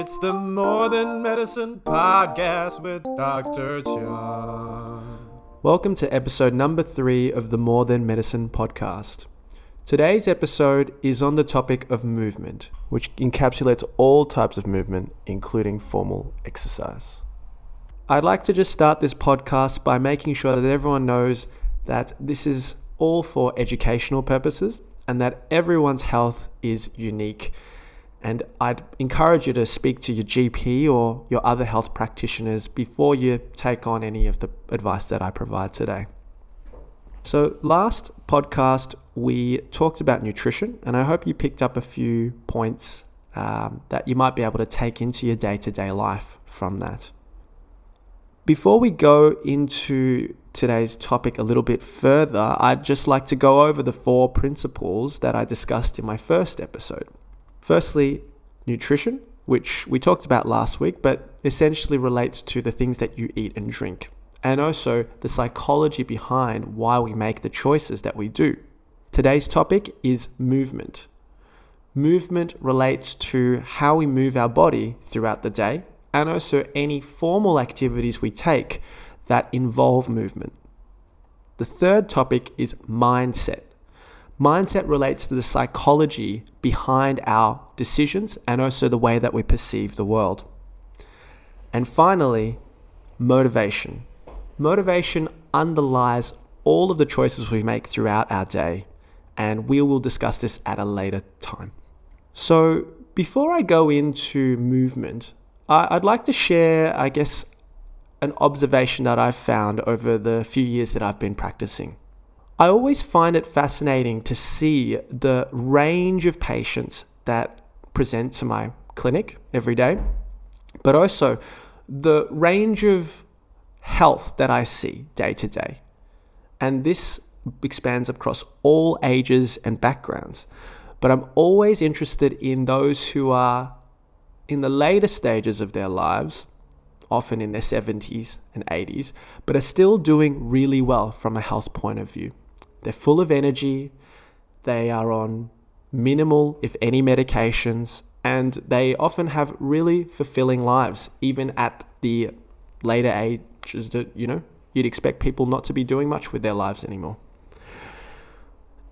It's the More Than Medicine podcast with Dr. Chung. Welcome to episode number three of the More Than Medicine podcast. Today's episode is on the topic of movement, which encapsulates all types of movement, including formal exercise. I'd like to just start this podcast by making sure that everyone knows that this is all for educational purposes and that everyone's health is unique. And I'd encourage you to speak to your GP or your other health practitioners before you take on any of the advice that I provide today. So, last podcast, we talked about nutrition, and I hope you picked up a few points um, that you might be able to take into your day to day life from that. Before we go into today's topic a little bit further, I'd just like to go over the four principles that I discussed in my first episode. Firstly, nutrition, which we talked about last week, but essentially relates to the things that you eat and drink, and also the psychology behind why we make the choices that we do. Today's topic is movement. Movement relates to how we move our body throughout the day and also any formal activities we take that involve movement. The third topic is mindset. Mindset relates to the psychology behind our decisions and also the way that we perceive the world. And finally, motivation. Motivation underlies all of the choices we make throughout our day, and we will discuss this at a later time. So, before I go into movement, I'd like to share, I guess, an observation that I've found over the few years that I've been practicing. I always find it fascinating to see the range of patients that present to my clinic every day, but also the range of health that I see day to day. And this expands across all ages and backgrounds. But I'm always interested in those who are in the later stages of their lives, often in their 70s and 80s, but are still doing really well from a health point of view. They're full of energy, they are on minimal, if any, medications, and they often have really fulfilling lives, even at the later ages that, you know, you'd expect people not to be doing much with their lives anymore.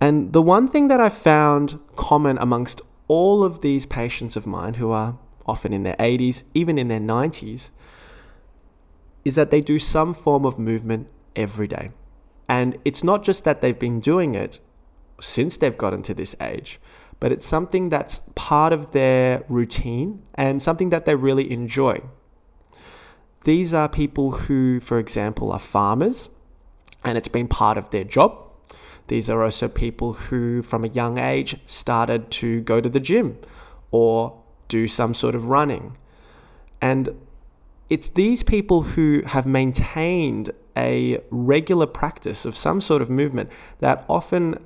And the one thing that I found common amongst all of these patients of mine who are often in their 80s, even in their 90s, is that they do some form of movement every day. And it's not just that they've been doing it since they've gotten to this age, but it's something that's part of their routine and something that they really enjoy. These are people who, for example, are farmers and it's been part of their job. These are also people who, from a young age, started to go to the gym or do some sort of running. And it's these people who have maintained a regular practice of some sort of movement that often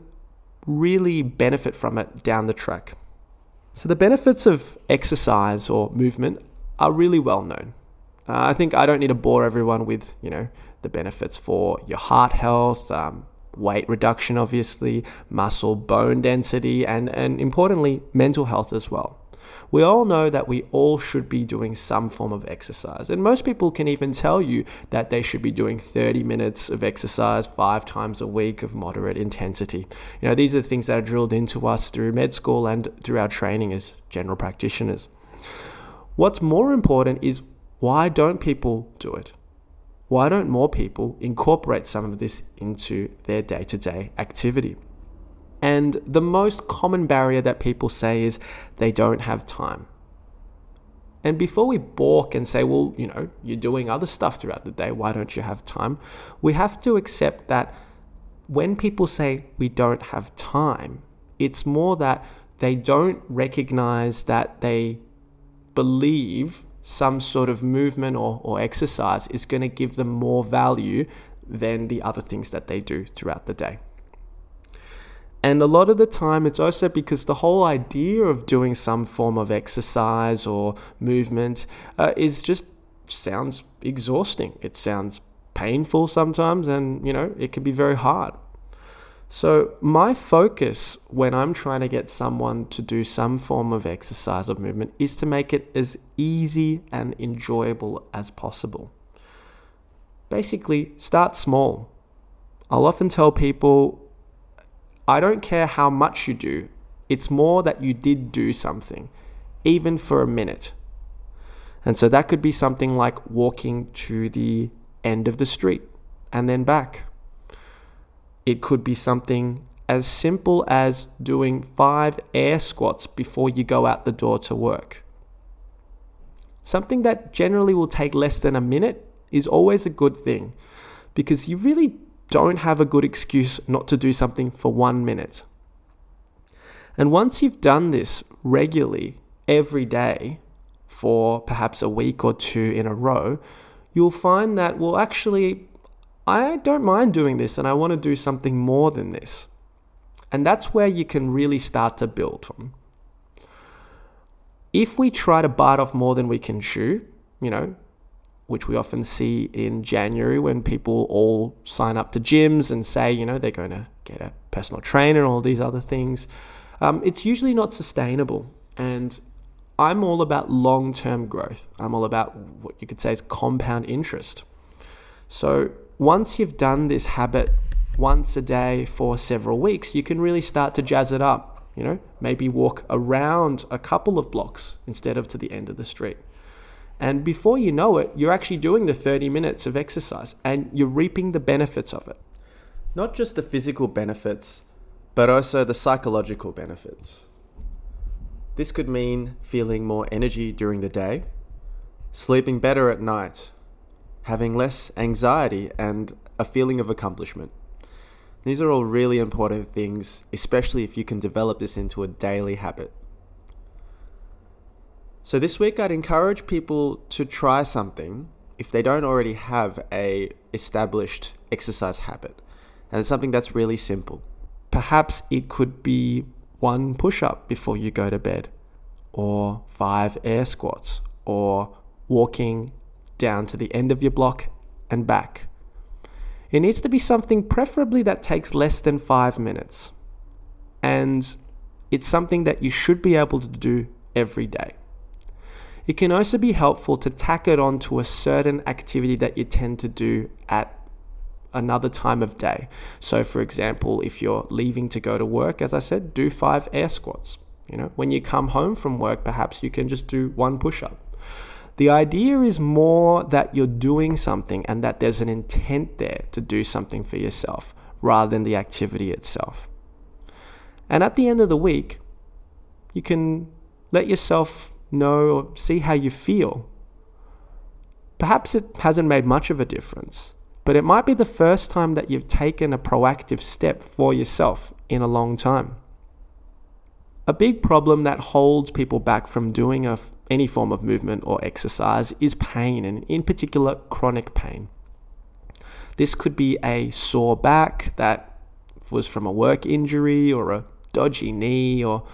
really benefit from it down the track. So, the benefits of exercise or movement are really well known. Uh, I think I don't need to bore everyone with, you know, the benefits for your heart health, um, weight reduction, obviously, muscle, bone density, and, and importantly, mental health as well. We all know that we all should be doing some form of exercise. And most people can even tell you that they should be doing 30 minutes of exercise five times a week of moderate intensity. You know, these are the things that are drilled into us through med school and through our training as general practitioners. What's more important is why don't people do it? Why don't more people incorporate some of this into their day to day activity? And the most common barrier that people say is they don't have time. And before we balk and say, well, you know, you're doing other stuff throughout the day, why don't you have time? We have to accept that when people say we don't have time, it's more that they don't recognize that they believe some sort of movement or, or exercise is going to give them more value than the other things that they do throughout the day. And a lot of the time, it's also because the whole idea of doing some form of exercise or movement uh, is just sounds exhausting. It sounds painful sometimes, and you know, it can be very hard. So, my focus when I'm trying to get someone to do some form of exercise or movement is to make it as easy and enjoyable as possible. Basically, start small. I'll often tell people I don't care how much you do, it's more that you did do something, even for a minute. And so that could be something like walking to the end of the street and then back. It could be something as simple as doing five air squats before you go out the door to work. Something that generally will take less than a minute is always a good thing because you really don't have a good excuse not to do something for one minute. And once you've done this regularly every day for perhaps a week or two in a row, you'll find that, well, actually, I don't mind doing this and I want to do something more than this. And that's where you can really start to build from. If we try to bite off more than we can chew, you know, which we often see in January when people all sign up to gyms and say, you know, they're going to get a personal trainer and all these other things, um, it's usually not sustainable. And I'm all about long term growth. I'm all about what you could say is compound interest. So once you've done this habit once a day for several weeks, you can really start to jazz it up. You know, maybe walk around a couple of blocks instead of to the end of the street. And before you know it, you're actually doing the 30 minutes of exercise and you're reaping the benefits of it. Not just the physical benefits, but also the psychological benefits. This could mean feeling more energy during the day, sleeping better at night, having less anxiety, and a feeling of accomplishment. These are all really important things, especially if you can develop this into a daily habit. So this week I'd encourage people to try something if they don't already have a established exercise habit. And it's something that's really simple. Perhaps it could be one push up before you go to bed, or five air squats, or walking down to the end of your block and back. It needs to be something preferably that takes less than five minutes. And it's something that you should be able to do every day. It can also be helpful to tack it on to a certain activity that you tend to do at another time of day. So, for example, if you're leaving to go to work, as I said, do five air squats. You know, when you come home from work, perhaps you can just do one push up. The idea is more that you're doing something and that there's an intent there to do something for yourself rather than the activity itself. And at the end of the week, you can let yourself know or see how you feel. Perhaps it hasn't made much of a difference, but it might be the first time that you've taken a proactive step for yourself in a long time. A big problem that holds people back from doing a, any form of movement or exercise is pain, and in particular, chronic pain. This could be a sore back that was from a work injury or a dodgy knee or,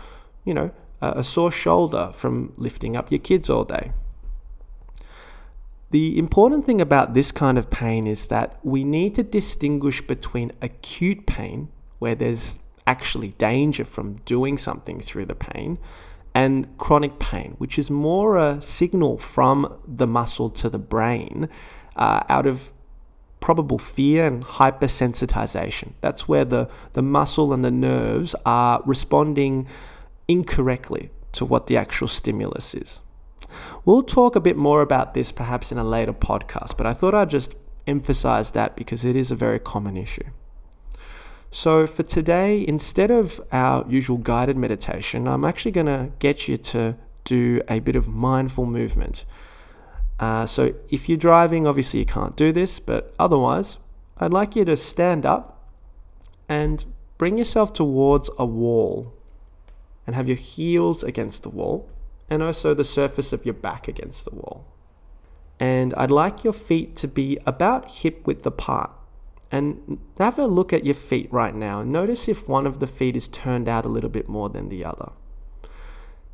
you know, a sore shoulder from lifting up your kids all day. The important thing about this kind of pain is that we need to distinguish between acute pain, where there's actually danger from doing something through the pain, and chronic pain, which is more a signal from the muscle to the brain uh, out of probable fear and hypersensitization. That's where the, the muscle and the nerves are responding incorrectly to what the actual stimulus is. We'll talk a bit more about this perhaps in a later podcast, but I thought I'd just emphasize that because it is a very common issue. So, for today, instead of our usual guided meditation, I'm actually going to get you to do a bit of mindful movement. Uh, so, if you're driving, obviously you can't do this, but otherwise, I'd like you to stand up and bring yourself towards a wall and have your heels against the wall and also the surface of your back against the wall. And I'd like your feet to be about hip width apart. And have a look at your feet right now notice if one of the feet is turned out a little bit more than the other.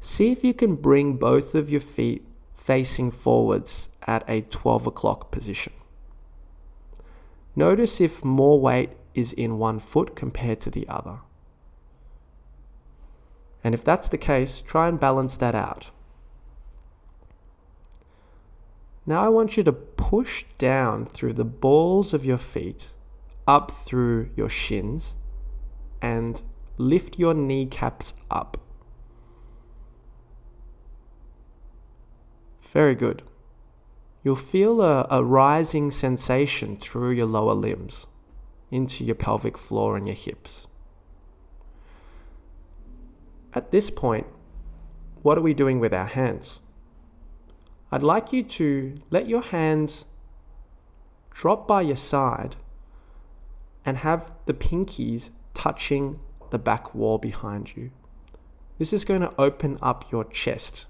See if you can bring both of your feet facing forwards at a 12 o'clock position. Notice if more weight is in one foot compared to the other. And if that's the case, try and balance that out. Now I want you to push down through the balls of your feet, up through your shins, and lift your kneecaps up. Very good. You'll feel a, a rising sensation through your lower limbs, into your pelvic floor and your hips. At this point, what are we doing with our hands? I'd like you to let your hands drop by your side and have the pinkies touching the back wall behind you. This is going to open up your chest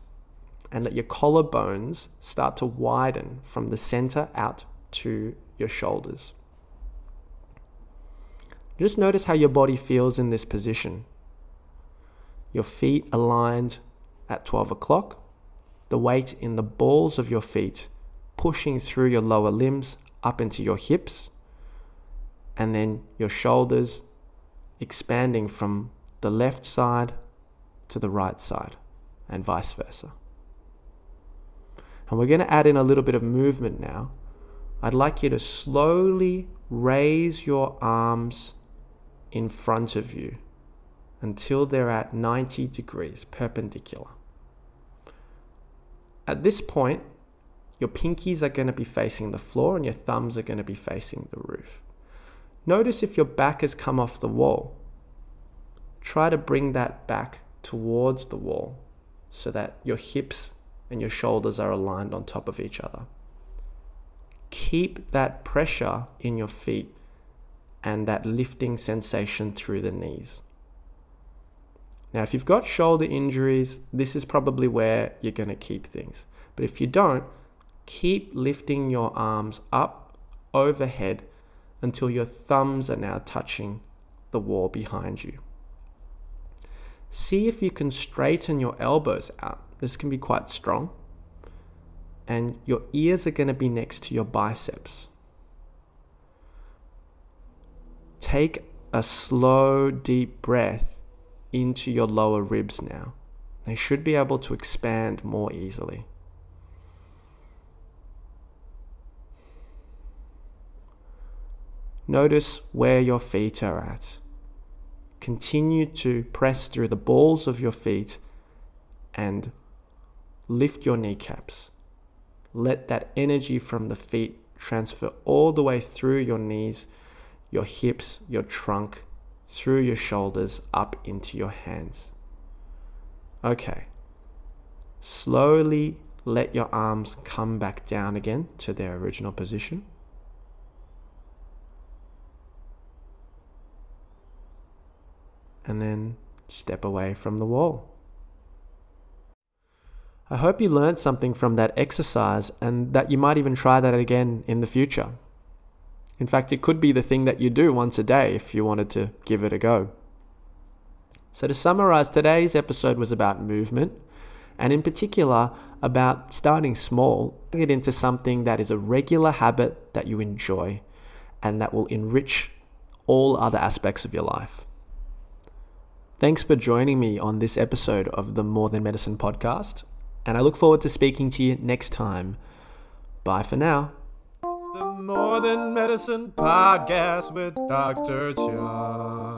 and let your collarbones start to widen from the center out to your shoulders. Just notice how your body feels in this position. Your feet aligned at 12 o'clock, the weight in the balls of your feet pushing through your lower limbs up into your hips, and then your shoulders expanding from the left side to the right side, and vice versa. And we're going to add in a little bit of movement now. I'd like you to slowly raise your arms in front of you until they're at 90 degrees perpendicular. At this point, your pinkies are going to be facing the floor and your thumbs are going to be facing the roof. Notice if your back has come off the wall. Try to bring that back towards the wall so that your hips and your shoulders are aligned on top of each other. Keep that pressure in your feet and that lifting sensation through the knees. Now, if you've got shoulder injuries, this is probably where you're going to keep things. But if you don't, keep lifting your arms up overhead until your thumbs are now touching the wall behind you. See if you can straighten your elbows out. This can be quite strong. And your ears are going to be next to your biceps. Take a slow, deep breath into your lower ribs now. They should be able to expand more easily. Notice where your feet are at. Continue to press through the balls of your feet and lift your kneecaps. Let that energy from the feet transfer all the way through your knees, your hips, your trunk, through your shoulders up into your hands. Okay. Slowly let your arms come back down again to their original position. And then step away from the wall. I hope you learned something from that exercise and that you might even try that again in the future. In fact, it could be the thing that you do once a day if you wanted to give it a go. So, to summarize, today's episode was about movement, and in particular, about starting small, it into something that is a regular habit that you enjoy and that will enrich all other aspects of your life. Thanks for joining me on this episode of the More Than Medicine podcast, and I look forward to speaking to you next time. Bye for now. The More Than Medicine podcast with Dr. Chung.